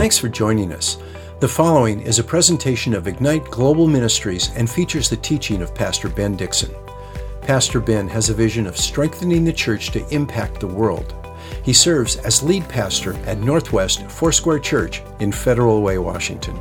Thanks for joining us. The following is a presentation of Ignite Global Ministries and features the teaching of Pastor Ben Dixon. Pastor Ben has a vision of strengthening the church to impact the world. He serves as lead pastor at Northwest Foursquare Church in Federal Way, Washington.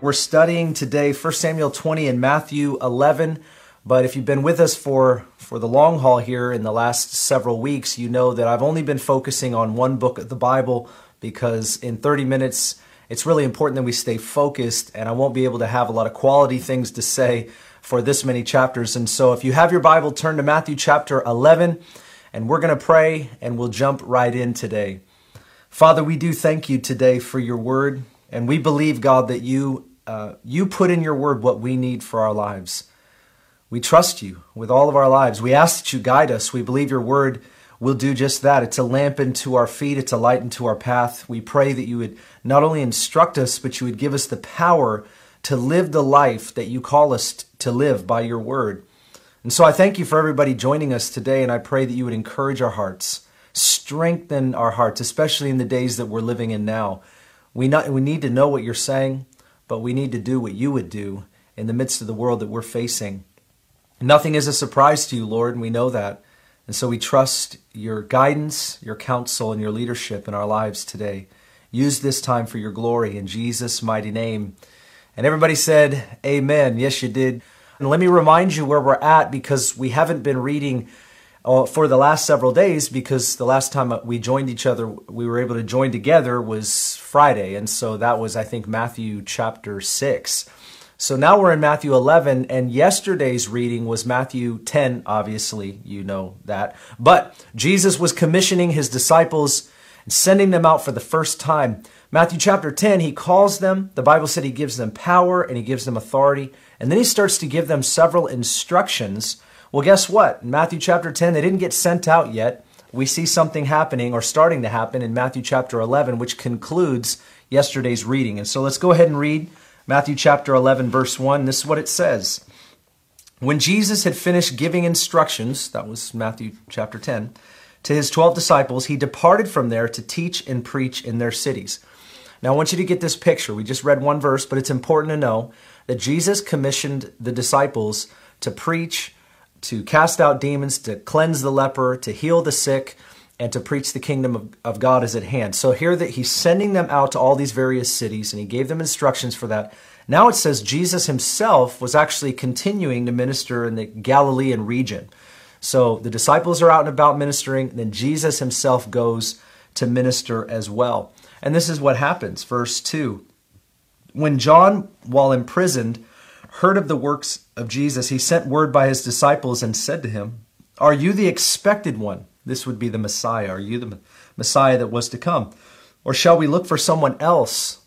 We're studying today 1 Samuel 20 and Matthew 11. But if you've been with us for, for the long haul here in the last several weeks, you know that I've only been focusing on one book of the Bible because in 30 minutes, it's really important that we stay focused, and I won't be able to have a lot of quality things to say for this many chapters. And so if you have your Bible, turn to Matthew chapter 11, and we're going to pray, and we'll jump right in today. Father, we do thank you today for your word, and we believe, God, that you uh, you put in your word what we need for our lives. We trust you with all of our lives. We ask that you guide us. We believe your word will do just that. It's a lamp into our feet, it's a light into our path. We pray that you would not only instruct us, but you would give us the power to live the life that you call us to live by your word. And so I thank you for everybody joining us today, and I pray that you would encourage our hearts, strengthen our hearts, especially in the days that we're living in now. We, not, we need to know what you're saying but we need to do what you would do in the midst of the world that we're facing. Nothing is a surprise to you, Lord, and we know that. And so we trust your guidance, your counsel, and your leadership in our lives today. Use this time for your glory in Jesus' mighty name. And everybody said, Amen. Yes, you did. And let me remind you where we're at because we haven't been reading uh, for the last several days because the last time we joined each other, we were able to join together was Friday. And so that was, I think, Matthew chapter 6. So now we're in Matthew 11, and yesterday's reading was Matthew 10, obviously, you know that. But Jesus was commissioning his disciples and sending them out for the first time. Matthew chapter 10, he calls them, the Bible said he gives them power and he gives them authority, and then he starts to give them several instructions well, guess what? In Matthew chapter 10, they didn't get sent out yet. We see something happening or starting to happen in Matthew chapter 11, which concludes yesterday's reading. And so let's go ahead and read Matthew chapter 11, verse 1. This is what it says. When Jesus had finished giving instructions, that was Matthew chapter 10, to his 12 disciples, he departed from there to teach and preach in their cities. Now, I want you to get this picture. We just read one verse, but it's important to know that Jesus commissioned the disciples to preach to cast out demons, to cleanse the leper, to heal the sick, and to preach the kingdom of, of God is at hand. So here that he's sending them out to all these various cities, and he gave them instructions for that. Now it says Jesus himself was actually continuing to minister in the Galilean region. So the disciples are out and about ministering, and then Jesus himself goes to minister as well. And this is what happens. Verse 2 When John, while imprisoned, heard of the works of Jesus, he sent word by his disciples and said to him, Are you the expected one? This would be the Messiah. Are you the Messiah that was to come? Or shall we look for someone else?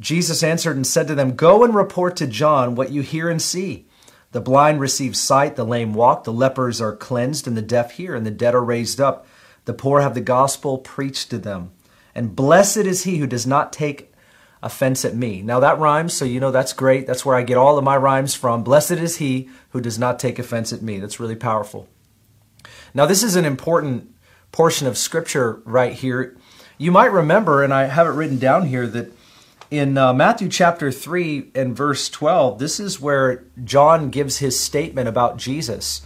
Jesus answered and said to them, Go and report to John what you hear and see. The blind receive sight, the lame walk, the lepers are cleansed, and the deaf hear, and the dead are raised up. The poor have the gospel preached to them. And blessed is he who does not take offense at me. Now that rhymes, so you know that's great. That's where I get all of my rhymes from. Blessed is he who does not take offense at me. That's really powerful. Now, this is an important portion of scripture right here. You might remember, and I have it written down here, that in uh, Matthew chapter 3 and verse 12, this is where John gives his statement about Jesus.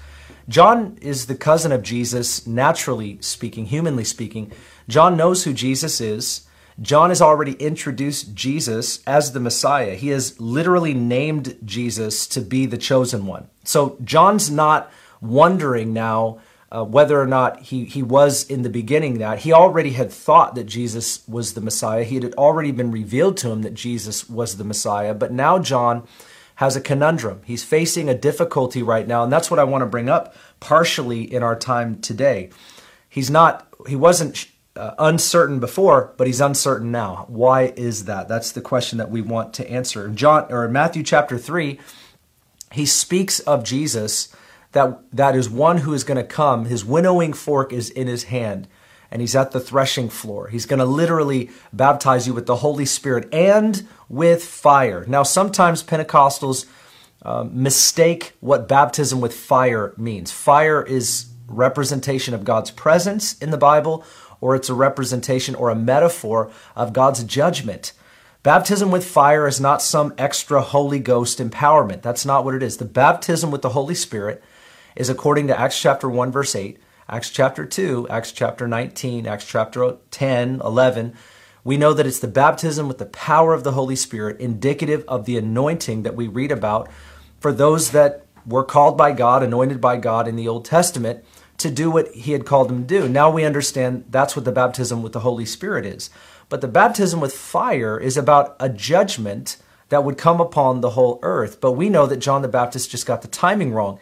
John is the cousin of Jesus, naturally speaking, humanly speaking. John knows who Jesus is. John has already introduced Jesus as the Messiah. He has literally named Jesus to be the chosen one. So John's not wondering now uh, whether or not he, he was in the beginning that. He already had thought that Jesus was the Messiah. He had already been revealed to him that Jesus was the Messiah. But now John has a conundrum. He's facing a difficulty right now, and that's what I want to bring up partially in our time today. He's not, he wasn't uh, uncertain before, but he's uncertain now. Why is that? That's the question that we want to answer. In John or in Matthew chapter 3, he speaks of Jesus that that is one who is going to come. His winnowing fork is in his hand and he's at the threshing floor. He's going to literally baptize you with the Holy Spirit and with fire. Now, sometimes Pentecostals uh, mistake what baptism with fire means. Fire is representation of God's presence in the Bible or it's a representation or a metaphor of God's judgment. Baptism with fire is not some extra Holy Ghost empowerment. That's not what it is. The baptism with the Holy Spirit is according to Acts chapter 1 verse 8, Acts chapter 2, Acts chapter 19, Acts chapter 10, 11. We know that it's the baptism with the power of the Holy Spirit indicative of the anointing that we read about for those that were called by God, anointed by God in the Old Testament to do what he had called them to do. Now we understand that's what the baptism with the Holy Spirit is. But the baptism with fire is about a judgment that would come upon the whole earth. But we know that John the Baptist just got the timing wrong.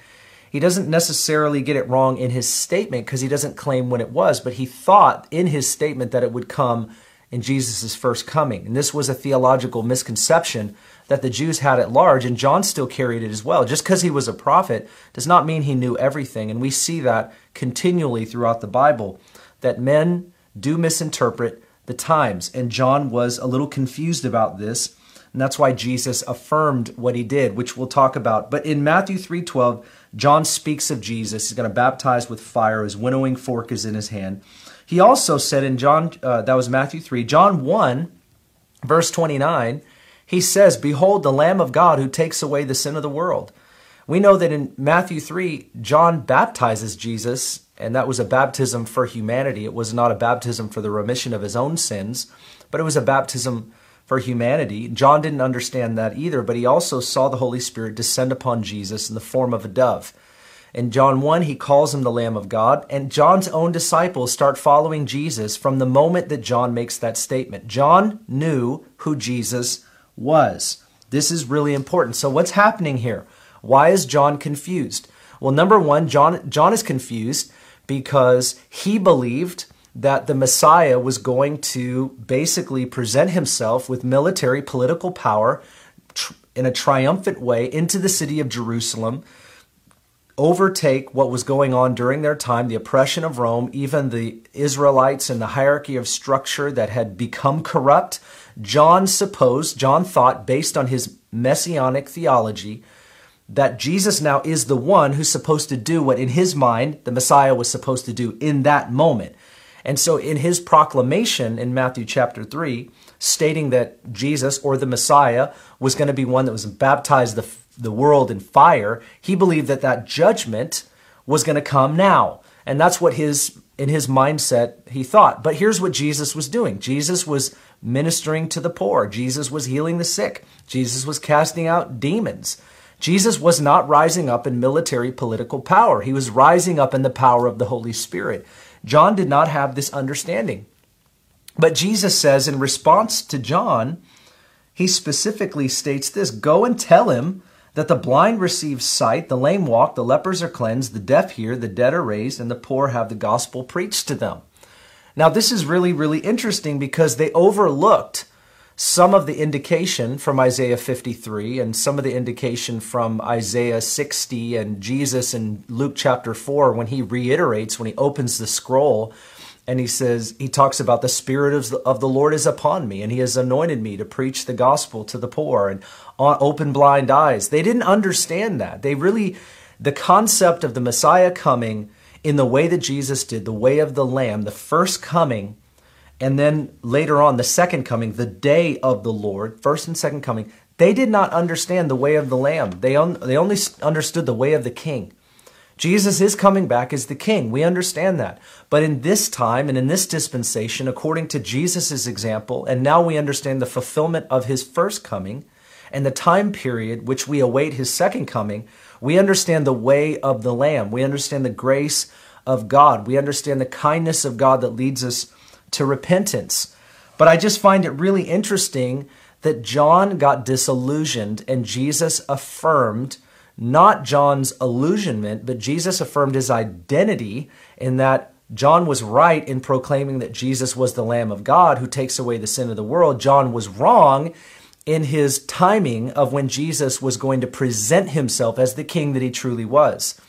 He doesn't necessarily get it wrong in his statement because he doesn't claim when it was, but he thought in his statement that it would come in Jesus' first coming. And this was a theological misconception that the Jews had at large, and John still carried it as well. Just because he was a prophet does not mean he knew everything. And we see that continually throughout the Bible, that men do misinterpret the times. And John was a little confused about this. And that's why Jesus affirmed what he did, which we'll talk about. But in Matthew 3:12, John speaks of Jesus. He's going to baptize with fire. His winnowing fork is in his hand. He also said in John, uh, that was Matthew 3, John 1, verse 29, he says, Behold, the Lamb of God who takes away the sin of the world. We know that in Matthew 3, John baptizes Jesus, and that was a baptism for humanity. It was not a baptism for the remission of his own sins, but it was a baptism for humanity. John didn't understand that either, but he also saw the Holy Spirit descend upon Jesus in the form of a dove. In John 1, he calls him the Lamb of God, and John's own disciples start following Jesus from the moment that John makes that statement. John knew who Jesus was. This is really important. So, what's happening here? Why is John confused? Well, number one, John, John is confused because he believed that the Messiah was going to basically present himself with military political power in a triumphant way into the city of Jerusalem, overtake what was going on during their time, the oppression of Rome, even the Israelites and the hierarchy of structure that had become corrupt. John supposed, John thought, based on his messianic theology, that Jesus now is the one who's supposed to do what in his mind the Messiah was supposed to do in that moment. And so, in his proclamation in Matthew chapter 3, stating that Jesus or the Messiah was going to be one that was baptized the, the world in fire, he believed that that judgment was going to come now. And that's what his in his mindset he thought. But here's what Jesus was doing. Jesus was ministering to the poor. Jesus was healing the sick. Jesus was casting out demons. Jesus was not rising up in military political power. He was rising up in the power of the Holy Spirit. John did not have this understanding. But Jesus says in response to John, he specifically states this Go and tell him that the blind receive sight, the lame walk, the lepers are cleansed, the deaf hear, the dead are raised, and the poor have the gospel preached to them. Now, this is really, really interesting because they overlooked some of the indication from Isaiah 53 and some of the indication from Isaiah 60 and Jesus in Luke chapter 4 when he reiterates, when he opens the scroll and he says, he talks about the Spirit of the, Lord is upon me and he has anointed me to preach the gospel to the poor and open blind eyes. They didn't understand that. They really, the concept of the Messiah coming in the way that Jesus did, the way of the Lamb, the first coming and then later on, the second coming, the day of the Lord, first and second coming, they did not understand the way of the Lamb. They, they only understood the way of the King. Jesus is coming back as the King. We understand that. But in this time and in this dispensation, according to Jesus' example, and now we understand the fulfillment of his first coming and the time period which we await his second coming, we understand the way of the Lamb. We understand the grace of God. We understand the kindness of God that leads us to repentance. But I just find it really interesting that John got disillusioned and Jesus affirmed not John's illusionment, but Jesus affirmed his identity in that John was right in proclaiming that Jesus was the Lamb of God who takes away the sin of the world. John was wrong in his timing of when Jesus was going to present himself as the king that he truly was.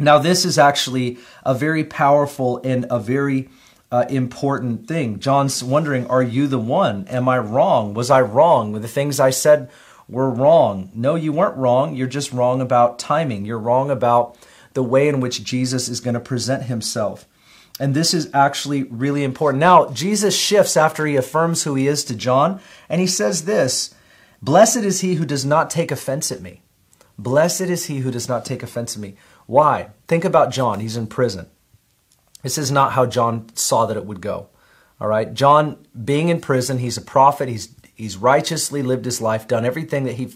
Now, this is actually a very powerful and a very uh, important thing. John's wondering, Are you the one? Am I wrong? Was I wrong? Were The things I said were wrong. No, you weren't wrong. You're just wrong about timing. You're wrong about the way in which Jesus is going to present himself. And this is actually really important. Now, Jesus shifts after he affirms who he is to John, and he says this Blessed is he who does not take offense at me. Blessed is he who does not take offense at me. Why? Think about John. He's in prison. This is not how John saw that it would go. All right. John, being in prison, he's a prophet. He's, he's righteously lived his life, done everything that he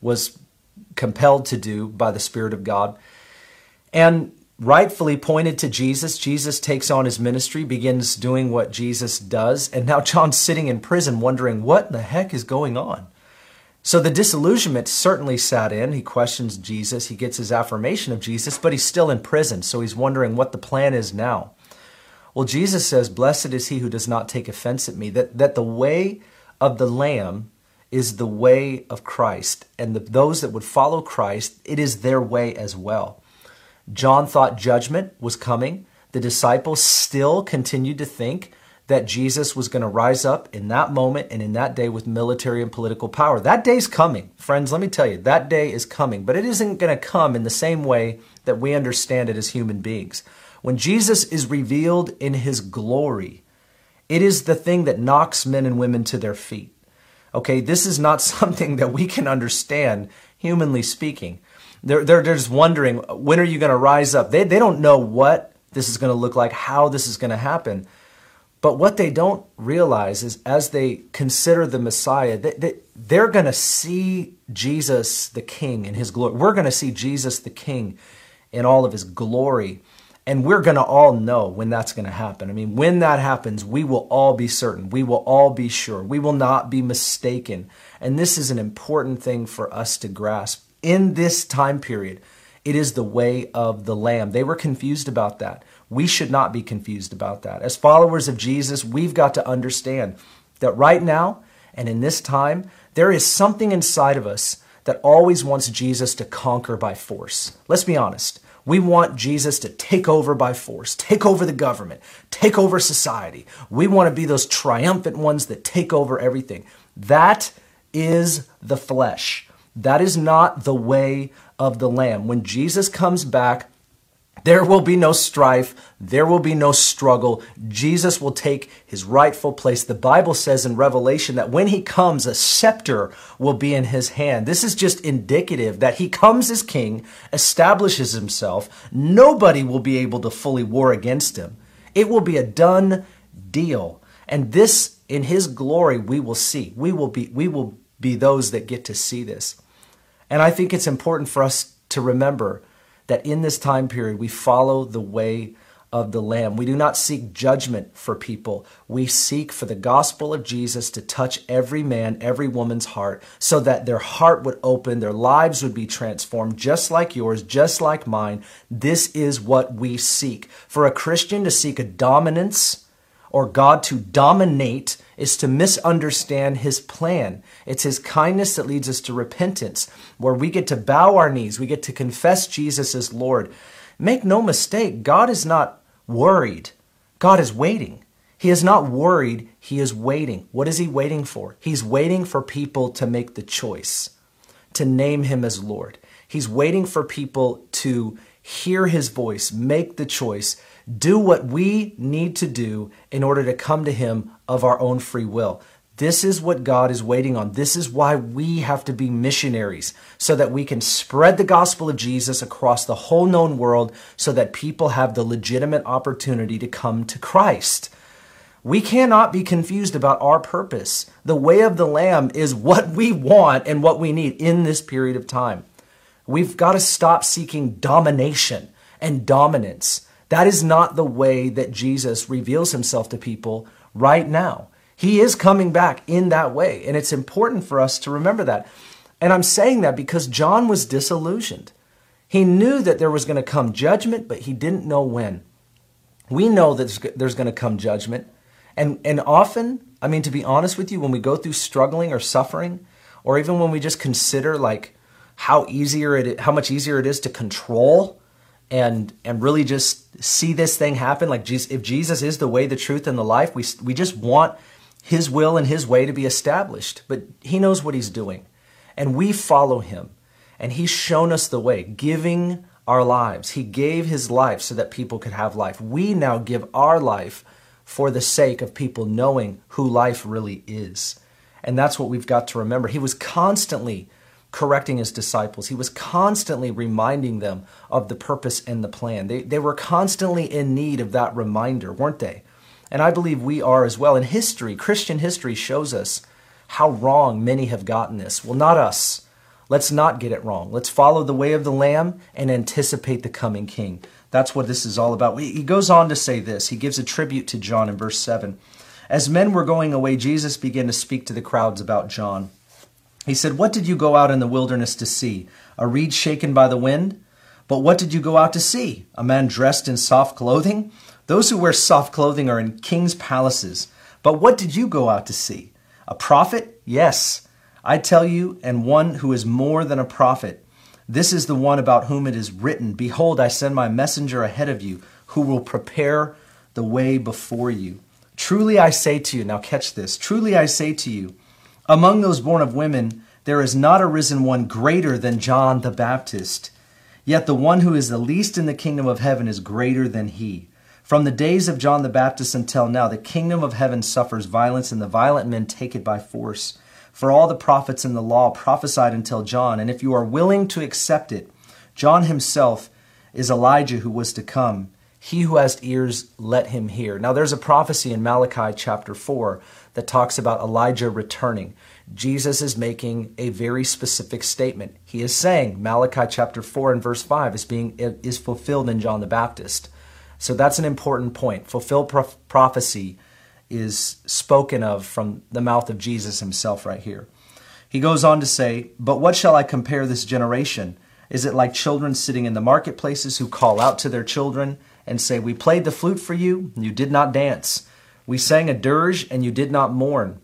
was compelled to do by the Spirit of God. And rightfully pointed to Jesus. Jesus takes on his ministry, begins doing what Jesus does, and now John's sitting in prison wondering what the heck is going on. So the disillusionment certainly sat in. He questions Jesus, he gets his affirmation of Jesus, but he's still in prison, so he's wondering what the plan is now. Well, Jesus says, Blessed is he who does not take offense at me, that, that the way of the Lamb is the way of Christ, and the, those that would follow Christ, it is their way as well. John thought judgment was coming. The disciples still continued to think that Jesus was going to rise up in that moment and in that day with military and political power. That day's coming. Friends, let me tell you, that day is coming, but it isn't going to come in the same way that we understand it as human beings. When Jesus is revealed in his glory, it is the thing that knocks men and women to their feet. Okay, this is not something that we can understand, humanly speaking. They're, they're, they're just wondering, when are you going to rise up? They, they don't know what this is going to look like, how this is going to happen. But what they don't realize is as they consider the Messiah, they, they're going to see Jesus the King in his glory. We're going to see Jesus the King in all of his glory. And we're going to all know when that's going to happen. I mean, when that happens, we will all be certain. We will all be sure. We will not be mistaken. And this is an important thing for us to grasp in this time period. It is the way of the Lamb. They were confused about that. We should not be confused about that. As followers of Jesus, we've got to understand that right now and in this time, there is something inside of us that always wants Jesus to conquer by force. Let's be honest. We want Jesus to take over by force, take over the government, take over society. We want to be those triumphant ones that take over everything. That is the flesh. That is not the way of the Lamb. When Jesus comes back, there will be no strife. There will be no struggle. Jesus will take his rightful place. The Bible says in Revelation that when he comes, a scepter will be in his hand. This is just indicative that he comes as king, establishes himself. Nobody will be able to fully war against him. It will be a done deal. And this, in his glory, we will see. We will be, we will be those that get to see this. And I think it's important for us to remember that in this time period we follow the way of the Lamb. We do not seek judgment for people. We seek for the gospel of Jesus to touch every man, every woman's heart, so that their heart would open, their lives would be transformed, just like yours, just like mine. This is what we seek. For a Christian to seek a dominance or God to dominate is to misunderstand his plan. It's his kindness that leads us to repentance, where we get to bow our knees, we get to confess Jesus as Lord. Make no mistake, God is not worried. God is waiting. He is not worried, he is waiting. What is he waiting for? He's waiting for people to make the choice, to name him as Lord. He's waiting for people to hear his voice, make the choice, do what we need to do in order to come to Him of our own free will. This is what God is waiting on. This is why we have to be missionaries so that we can spread the gospel of Jesus across the whole known world so that people have the legitimate opportunity to come to Christ. We cannot be confused about our purpose. The way of the Lamb is what we want and what we need in this period of time. We've got to stop seeking domination and dominance. That is not the way that Jesus reveals himself to people right now. He is coming back in that way. And it's important for us to remember that. And I'm saying that because John was disillusioned. He knew that there was going to come judgment, but he didn't know when. We know that there's going to come judgment. And, and often, I mean, to be honest with you, when we go through struggling or suffering, or even when we just consider like how easier it, how much easier it is to control and and really just see this thing happen like Jesus, if Jesus is the way the truth and the life we we just want his will and his way to be established but he knows what he's doing and we follow him and he's shown us the way giving our lives. He gave his life so that people could have life. We now give our life for the sake of people knowing who life really is. And that's what we've got to remember. He was constantly correcting his disciples. He was constantly reminding them of the purpose and the plan. They, they were constantly in need of that reminder, weren't they? And I believe we are as well. And history, Christian history, shows us how wrong many have gotten this. Well, not us. Let's not get it wrong. Let's follow the way of the Lamb and anticipate the coming King. That's what this is all about. He goes on to say this. He gives a tribute to John in verse 7. As men were going away, Jesus began to speak to the crowds about John. He said, What did you go out in the wilderness to see? A reed shaken by the wind? But what did you go out to see? A man dressed in soft clothing? Those who wear soft clothing are in king's palaces. But what did you go out to see? A prophet? Yes, I tell you, and one who is more than a prophet. This is the one about whom it is written Behold, I send my messenger ahead of you, who will prepare the way before you. Truly I say to you, now catch this, truly I say to you, among those born of women, there is not arisen one greater than John the Baptist. Yet the one who is the least in the kingdom of heaven is greater than he. From the days of John the Baptist until now, the kingdom of heaven suffers violence, and the violent men take it by force. For all the prophets in the law prophesied until John, and if you are willing to accept it, John himself is Elijah who was to come. He who has ears, let him hear. Now, there's a prophecy in Malachi chapter 4 that talks about Elijah returning. Jesus is making a very specific statement. He is saying Malachi chapter 4 and verse 5 is being is fulfilled in John the Baptist. So that's an important point. Fulfilled pro- prophecy is spoken of from the mouth of Jesus himself right here. He goes on to say, "But what shall I compare this generation? Is it like children sitting in the marketplaces who call out to their children and say, "We played the flute for you, and you did not dance." We sang a dirge, and you did not mourn.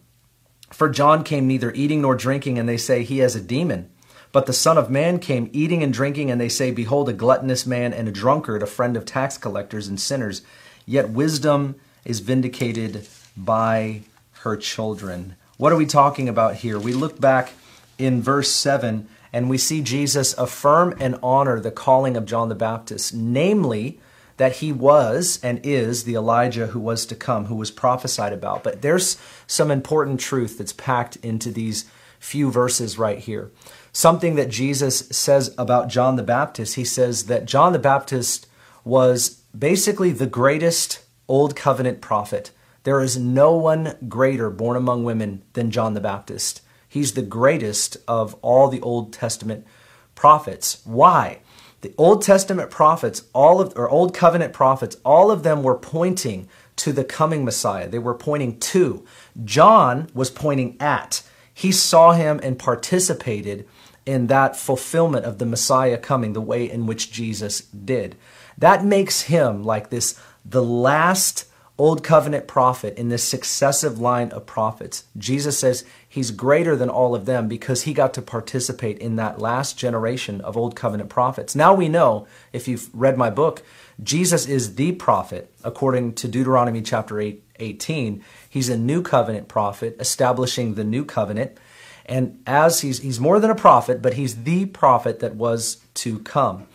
For John came neither eating nor drinking, and they say he has a demon. But the Son of Man came eating and drinking, and they say, Behold, a gluttonous man and a drunkard, a friend of tax collectors and sinners. Yet wisdom is vindicated by her children. What are we talking about here? We look back in verse 7 and we see Jesus affirm and honor the calling of John the Baptist, namely, that he was and is the Elijah who was to come, who was prophesied about. But there's some important truth that's packed into these few verses right here. Something that Jesus says about John the Baptist. He says that John the Baptist was basically the greatest Old Covenant prophet. There is no one greater born among women than John the Baptist. He's the greatest of all the Old Testament prophets. Why? The Old Testament prophets, all of or Old Covenant prophets, all of them were pointing to the coming Messiah. They were pointing to. John was pointing at. He saw him and participated in that fulfillment of the Messiah coming the way in which Jesus did. That makes him like this the last Old Covenant prophet in this successive line of prophets. Jesus says he's greater than all of them because he got to participate in that last generation of Old Covenant prophets. Now we know, if you've read my book, Jesus is the prophet according to Deuteronomy chapter 8, 18. He's a new covenant prophet establishing the new covenant. And as he's, he's more than a prophet, but he's the prophet that was to come.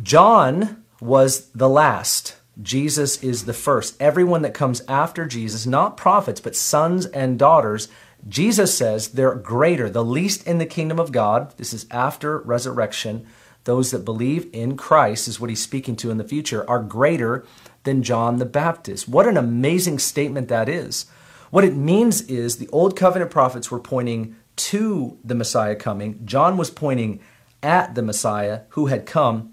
John was the last Jesus is the first. Everyone that comes after Jesus, not prophets, but sons and daughters, Jesus says they're greater, the least in the kingdom of God. This is after resurrection. Those that believe in Christ, is what he's speaking to in the future, are greater than John the Baptist. What an amazing statement that is. What it means is the Old Covenant prophets were pointing to the Messiah coming, John was pointing at the Messiah who had come.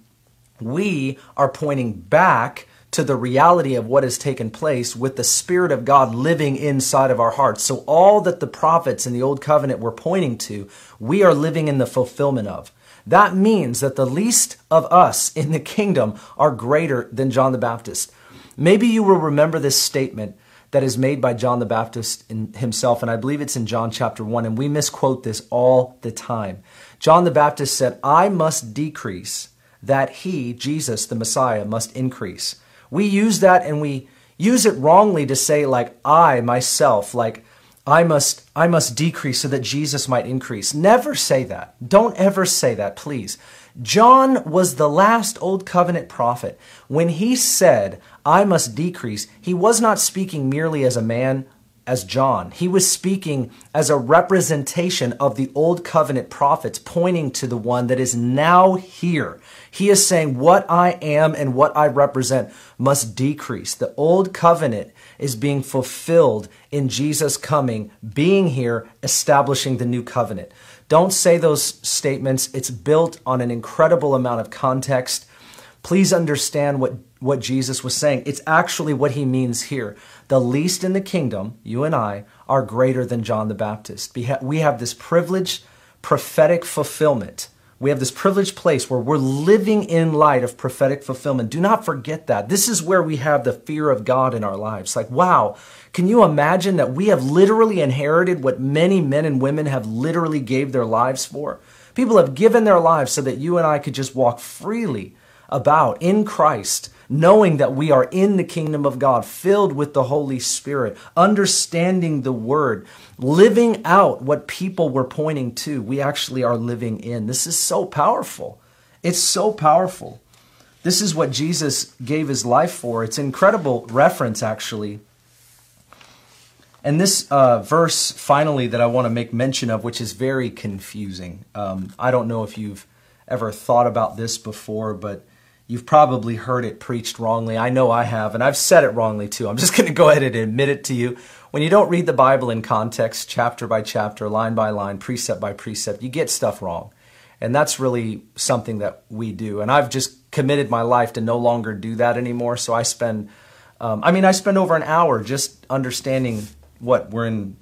We are pointing back to the reality of what has taken place with the Spirit of God living inside of our hearts. So, all that the prophets in the Old Covenant were pointing to, we are living in the fulfillment of. That means that the least of us in the kingdom are greater than John the Baptist. Maybe you will remember this statement that is made by John the Baptist himself, and I believe it's in John chapter 1, and we misquote this all the time. John the Baptist said, I must decrease, that he, Jesus, the Messiah, must increase. We use that and we use it wrongly to say, like, I, myself, like, I must I must decrease so that Jesus might increase. Never say that. Don't ever say that, please. John was the last old covenant prophet. When he said, "I must decrease," he was not speaking merely as a man as John. He was speaking as a representation of the old covenant prophets, pointing to the one that is now here. He is saying, What I am and what I represent must decrease. The old covenant is being fulfilled in Jesus coming, being here, establishing the new covenant. Don't say those statements. It's built on an incredible amount of context. Please understand what, what Jesus was saying. It's actually what he means here. The least in the kingdom, you and I, are greater than John the Baptist. We have this privileged prophetic fulfillment. We have this privileged place where we're living in light of prophetic fulfillment. Do not forget that. This is where we have the fear of God in our lives. Like, wow, can you imagine that we have literally inherited what many men and women have literally gave their lives for? People have given their lives so that you and I could just walk freely about in Christ, knowing that we are in the kingdom of God, filled with the Holy Spirit, understanding the word, living out what people were pointing to, we actually are living in. This is so powerful. It's so powerful. This is what Jesus gave his life for. It's incredible reference, actually. And this uh, verse, finally, that I want to make mention of, which is very confusing. Um, I don't know if you've ever thought about this before, but You've probably heard it preached wrongly. I know I have, and I've said it wrongly too. I'm just going to go ahead and admit it to you. When you don't read the Bible in context, chapter by chapter, line by line, precept by precept, you get stuff wrong. And that's really something that we do. And I've just committed my life to no longer do that anymore. So I spend, um, I mean, I spend over an hour just understanding what we're in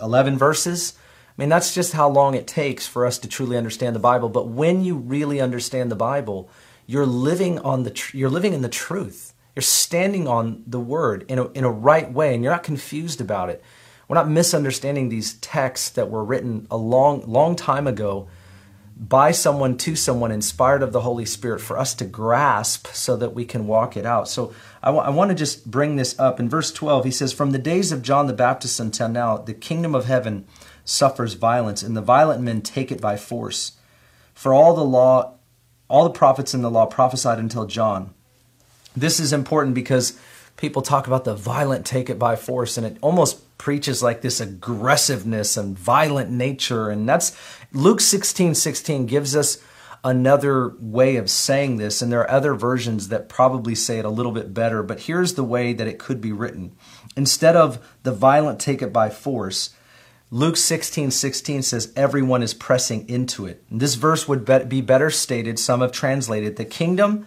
11 verses. I mean, that's just how long it takes for us to truly understand the Bible. But when you really understand the Bible, you're living on the tr- you're living in the truth. You're standing on the word in a, in a right way, and you're not confused about it. We're not misunderstanding these texts that were written a long, long time ago by someone to someone inspired of the Holy Spirit for us to grasp so that we can walk it out. So I, w- I want to just bring this up. In verse 12, he says, From the days of John the Baptist until now, the kingdom of heaven suffers violence, and the violent men take it by force. For all the law all the prophets in the law prophesied until John. This is important because people talk about the violent take it by force, and it almost preaches like this aggressiveness and violent nature. And that's Luke 16 16 gives us another way of saying this, and there are other versions that probably say it a little bit better, but here's the way that it could be written. Instead of the violent take it by force, Luke 16, 16 says, everyone is pressing into it. And this verse would be better stated, some have translated, the kingdom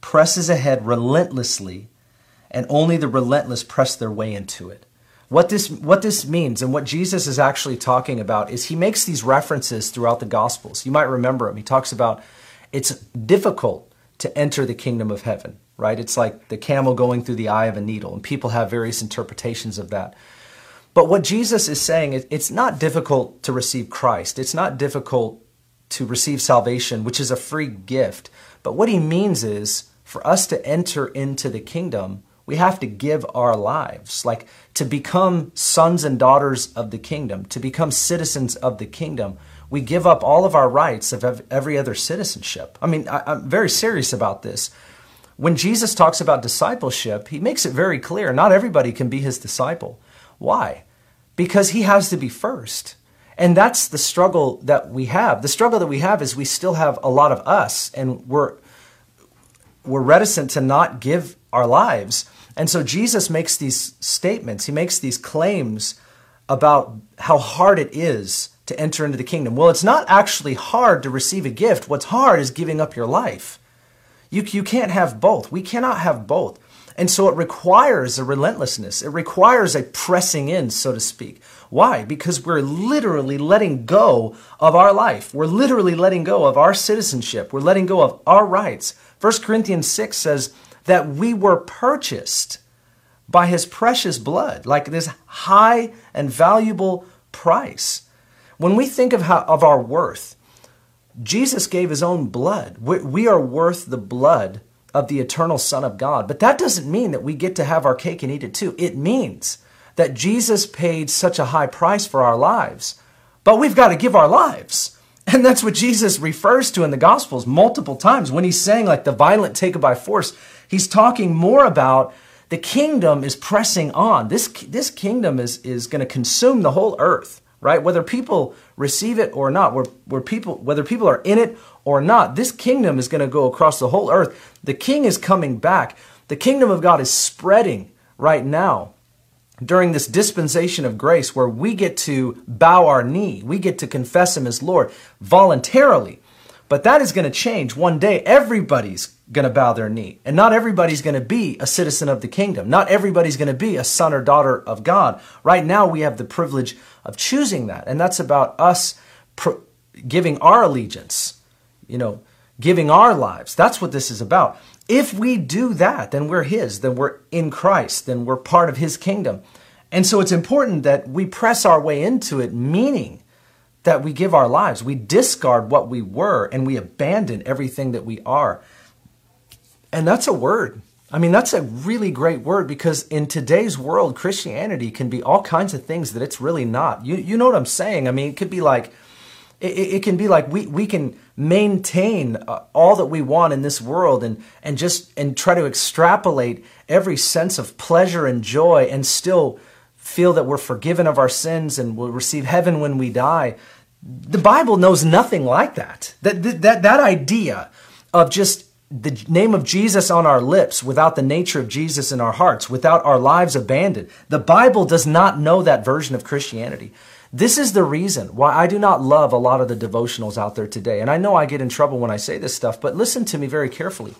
presses ahead relentlessly, and only the relentless press their way into it. What this, what this means and what Jesus is actually talking about is he makes these references throughout the Gospels. You might remember him. He talks about it's difficult to enter the kingdom of heaven, right? It's like the camel going through the eye of a needle, and people have various interpretations of that. But what Jesus is saying is it's not difficult to receive Christ. It's not difficult to receive salvation, which is a free gift. But what he means is for us to enter into the kingdom, we have to give our lives. Like to become sons and daughters of the kingdom, to become citizens of the kingdom, we give up all of our rights of every other citizenship. I mean, I, am very serious about this. When Jesus talks about discipleship, he makes it very clear not everybody can be his disciple. Why? Because he has to be first. And that's the struggle that we have. The struggle that we have is we still have a lot of us and we're we're reticent to not give our lives. And so Jesus makes these statements, he makes these claims about how hard it is to enter into the kingdom. Well, it's not actually hard to receive a gift. What's hard is giving up your life. You, you can't have both. We cannot have both. And so it requires a relentlessness. It requires a pressing in, so to speak. Why? Because we're literally letting go of our life. We're literally letting go of our citizenship. We're letting go of our rights. 1 Corinthians 6 says that we were purchased by his precious blood, like this high and valuable price. When we think of, how, of our worth, Jesus gave his own blood. We, we are worth the blood of the eternal Son of God. But that doesn't mean that we get to have our cake and eat it too. It means that Jesus paid such a high price for our lives, but we've got to give our lives. And that's what Jesus refers to in the Gospels multiple times when he's saying, like, the violent take it by force. He's talking more about the kingdom is pressing on. This, this kingdom is, is going to consume the whole earth, right? Whether people receive it or not, where, where people, whether people are in it or not, this kingdom is going to go across the whole earth. The king is coming back. The kingdom of God is spreading right now during this dispensation of grace where we get to bow our knee, we get to confess Him as Lord voluntarily. But that is going to change. One day, everybody's going to bow their knee. And not everybody's going to be a citizen of the kingdom. Not everybody's going to be a son or daughter of God. Right now, we have the privilege of choosing that. And that's about us pro- giving our allegiance, you know, giving our lives. That's what this is about. If we do that, then we're His, then we're in Christ, then we're part of His kingdom. And so it's important that we press our way into it, meaning that we give our lives. We discard what we were and we abandon everything that we are. And that's a word. I mean, that's a really great word because in today's world, Christianity can be all kinds of things that it's really not. You, you know what I'm saying? I mean, it could be like, it, it can be like we, we can maintain uh, all that we want in this world and, and just and try to extrapolate every sense of pleasure and joy and still feel that we're forgiven of our sins and will receive heaven when we die. The Bible knows nothing like that. That, that, that idea of just the name of Jesus on our lips without the nature of Jesus in our hearts, without our lives abandoned. The Bible does not know that version of Christianity. This is the reason why I do not love a lot of the devotionals out there today. And I know I get in trouble when I say this stuff, but listen to me very carefully.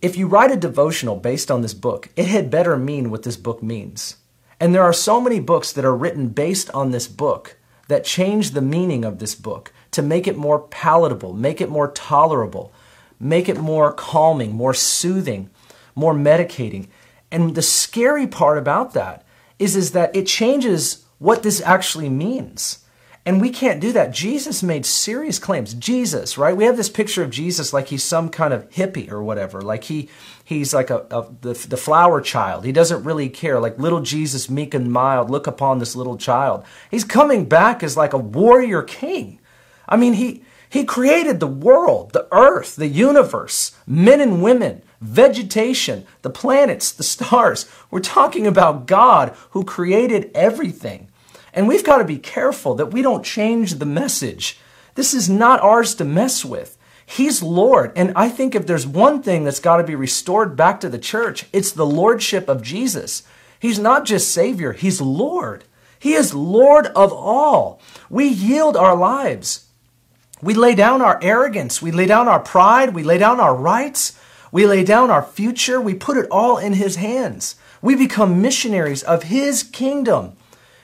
If you write a devotional based on this book, it had better mean what this book means. And there are so many books that are written based on this book that change the meaning of this book to make it more palatable, make it more tolerable, make it more calming, more soothing, more medicating. And the scary part about that is, is that it changes what this actually means. And we can't do that. Jesus made serious claims. Jesus, right? We have this picture of Jesus like he's some kind of hippie or whatever. Like he he's like a, a the, the flower child. He doesn't really care. Like little Jesus, meek and mild, look upon this little child. He's coming back as like a warrior king. I mean, he he created the world, the earth, the universe, men and women, vegetation, the planets, the stars. We're talking about God who created everything. And we've got to be careful that we don't change the message. This is not ours to mess with. He's Lord. And I think if there's one thing that's got to be restored back to the church, it's the Lordship of Jesus. He's not just Savior, He's Lord. He is Lord of all. We yield our lives. We lay down our arrogance. We lay down our pride. We lay down our rights. We lay down our future. We put it all in His hands. We become missionaries of His kingdom.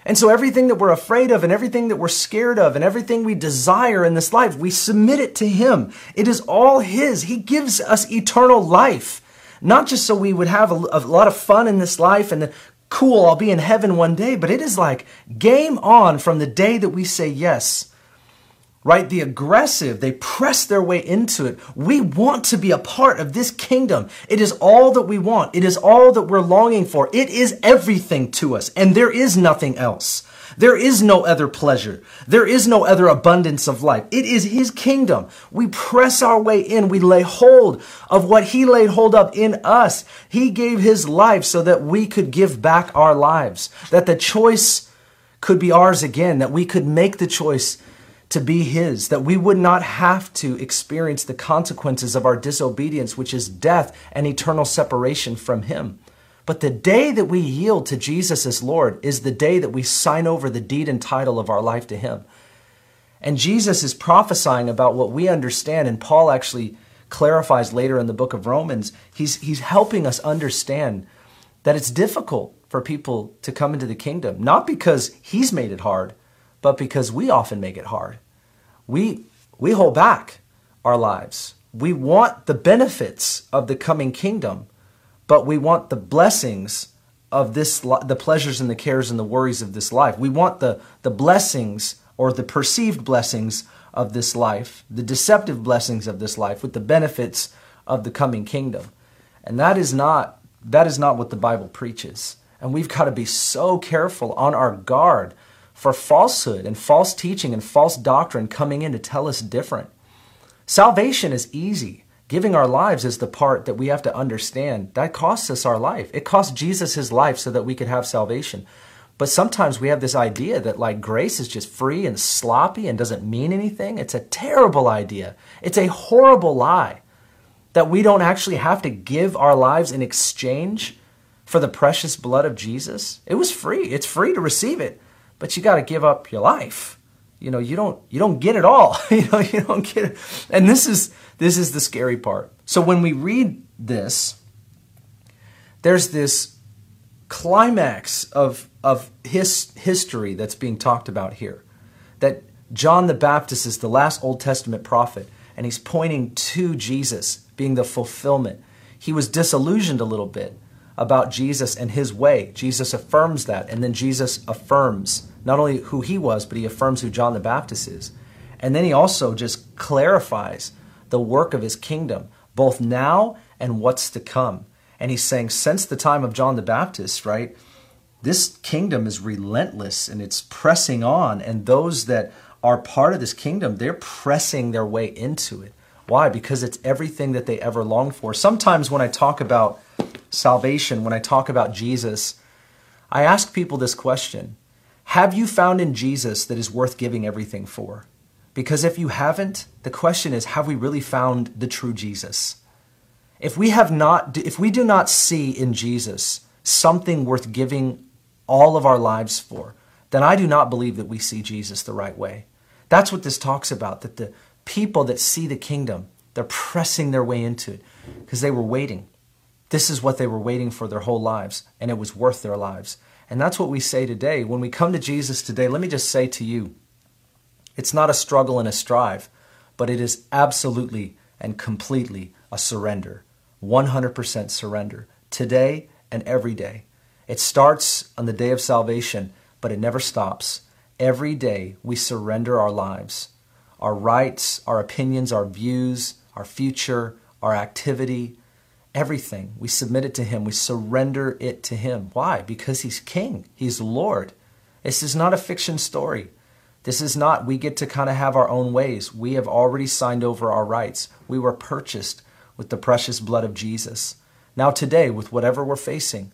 And so everything that we're afraid of and everything that we're scared of and everything we desire in this life, we submit it to Him. It is all His. He gives us eternal life. Not just so we would have a, a lot of fun in this life and cool, I'll be in heaven one day, but it is like game on from the day that we say yes right? The aggressive, they press their way into it. We want to be a part of this kingdom. It is all that we want. It is all that we're longing for. It is everything to us, and there is nothing else. There is no other pleasure. There is no other abundance of life. It is His kingdom. We press our way in. We lay hold of what He laid hold of in us. He gave His life so that we could give back our lives, that the choice could be ours again, that we could make the choice to be His, that we would not have to experience the consequences of our disobedience, which is death and eternal separation from Him. But the day that we yield to Jesus as Lord is the day that we sign over the deed and title of our life to Him. And Jesus is prophesying about what we understand, and Paul actually clarifies later in the book of Romans. He's, he's helping us understand that it's difficult for people to come into the kingdom, not because He's made it hard, but because we often make it hard. We, we hold back our lives. We want the benefits of the coming kingdom, but we want the blessings of this, the pleasures and the cares and the worries of this life. We want the, the blessings or the perceived blessings of this life, the deceptive blessings of this life with the benefits of the coming kingdom. And that is not, that is not what the Bible preaches. And we've got to be so careful on our guard for falsehood and false teaching and false doctrine coming in to tell us different. Salvation is easy. Giving our lives is the part that we have to understand. That costs us our life. It cost Jesus his life so that we could have salvation. But sometimes we have this idea that like grace is just free and sloppy and doesn't mean anything. It's a terrible idea. It's a horrible lie that we don't actually have to give our lives in exchange for the precious blood of Jesus. It was free. It's free to receive it, but you got to give up your life. You know, you don't you don't get it all. you know, you don't get it. And this is this is the scary part. So when we read this, there's this climax of of his history that's being talked about here. That John the Baptist is the last Old Testament prophet, and he's pointing to Jesus being the fulfillment. He was disillusioned a little bit about Jesus and his way. Jesus affirms that, and then Jesus affirms not only who he was, but he affirms who John the Baptist is. And then he also just clarifies the work of his kingdom, both now and what's to come. And he's saying, since the time of John the Baptist, right, this kingdom is relentless and it's pressing on. And those that are part of this kingdom, they're pressing their way into it. Why? Because it's everything that they ever longed for. Sometimes when I talk about salvation, when I talk about Jesus, I ask people this question Have you found in Jesus that is worth giving everything for? Because if you haven't, the question is Have we really found the true Jesus? If we have not, if we do not see in Jesus something worth giving all of our lives for, then I do not believe that we see Jesus the right way. That's what this talks about, that the people that see the kingdom, they're pressing their way into it because they were waiting. This is what they were waiting for their whole lives, and it was worth their lives. And that's what we say today. When we come to Jesus today, let me just say to you it's not a struggle and a strive, but it is absolutely and completely a surrender 100% surrender today and every day. It starts on the day of salvation, but it never stops. Every day we surrender our lives, our rights, our opinions, our views, our future, our activity, everything. We submit it to Him. We surrender it to Him. Why? Because He's King, He's Lord. This is not a fiction story. This is not, we get to kind of have our own ways. We have already signed over our rights. We were purchased with the precious blood of Jesus. Now, today, with whatever we're facing,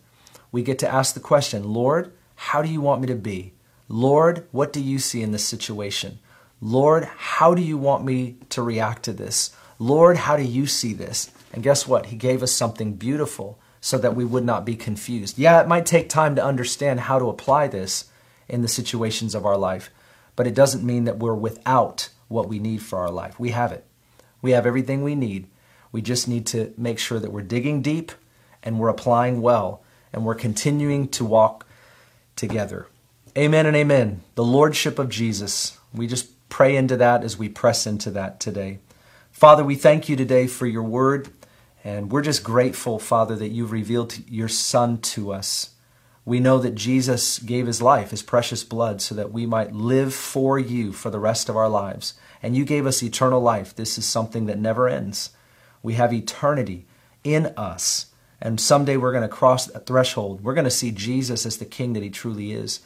we get to ask the question Lord, how do you want me to be? Lord, what do you see in this situation? Lord, how do you want me to react to this? Lord, how do you see this? And guess what? He gave us something beautiful so that we would not be confused. Yeah, it might take time to understand how to apply this in the situations of our life, but it doesn't mean that we're without what we need for our life. We have it. We have everything we need. We just need to make sure that we're digging deep and we're applying well and we're continuing to walk together. Amen and amen. The Lordship of Jesus. We just pray into that as we press into that today. Father, we thank you today for your word, and we're just grateful, Father, that you've revealed your Son to us. We know that Jesus gave his life, his precious blood, so that we might live for you for the rest of our lives. And you gave us eternal life. This is something that never ends. We have eternity in us. And someday we're going to cross that threshold. We're going to see Jesus as the King that he truly is.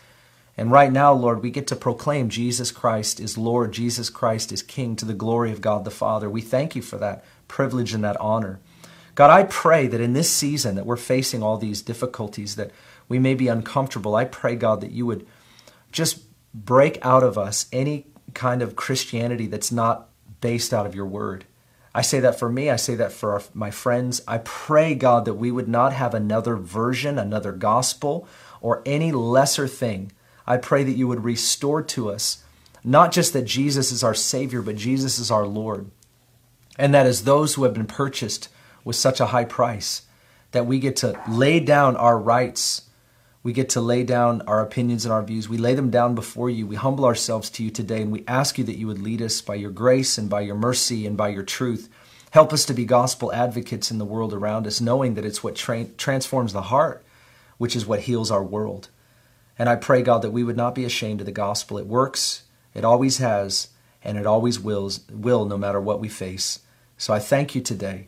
And right now, Lord, we get to proclaim Jesus Christ is Lord, Jesus Christ is King to the glory of God the Father. We thank you for that privilege and that honor. God, I pray that in this season that we're facing all these difficulties, that we may be uncomfortable, I pray, God, that you would just break out of us any kind of Christianity that's not based out of your word. I say that for me, I say that for our, my friends. I pray, God, that we would not have another version, another gospel, or any lesser thing I pray that you would restore to us not just that Jesus is our Savior, but Jesus is our Lord. And that as those who have been purchased with such a high price, that we get to lay down our rights. We get to lay down our opinions and our views. We lay them down before you. We humble ourselves to you today, and we ask you that you would lead us by your grace and by your mercy and by your truth. Help us to be gospel advocates in the world around us, knowing that it's what tra- transforms the heart, which is what heals our world. And I pray, God, that we would not be ashamed of the gospel. It works, it always has, and it always wills, will no matter what we face. So I thank you today.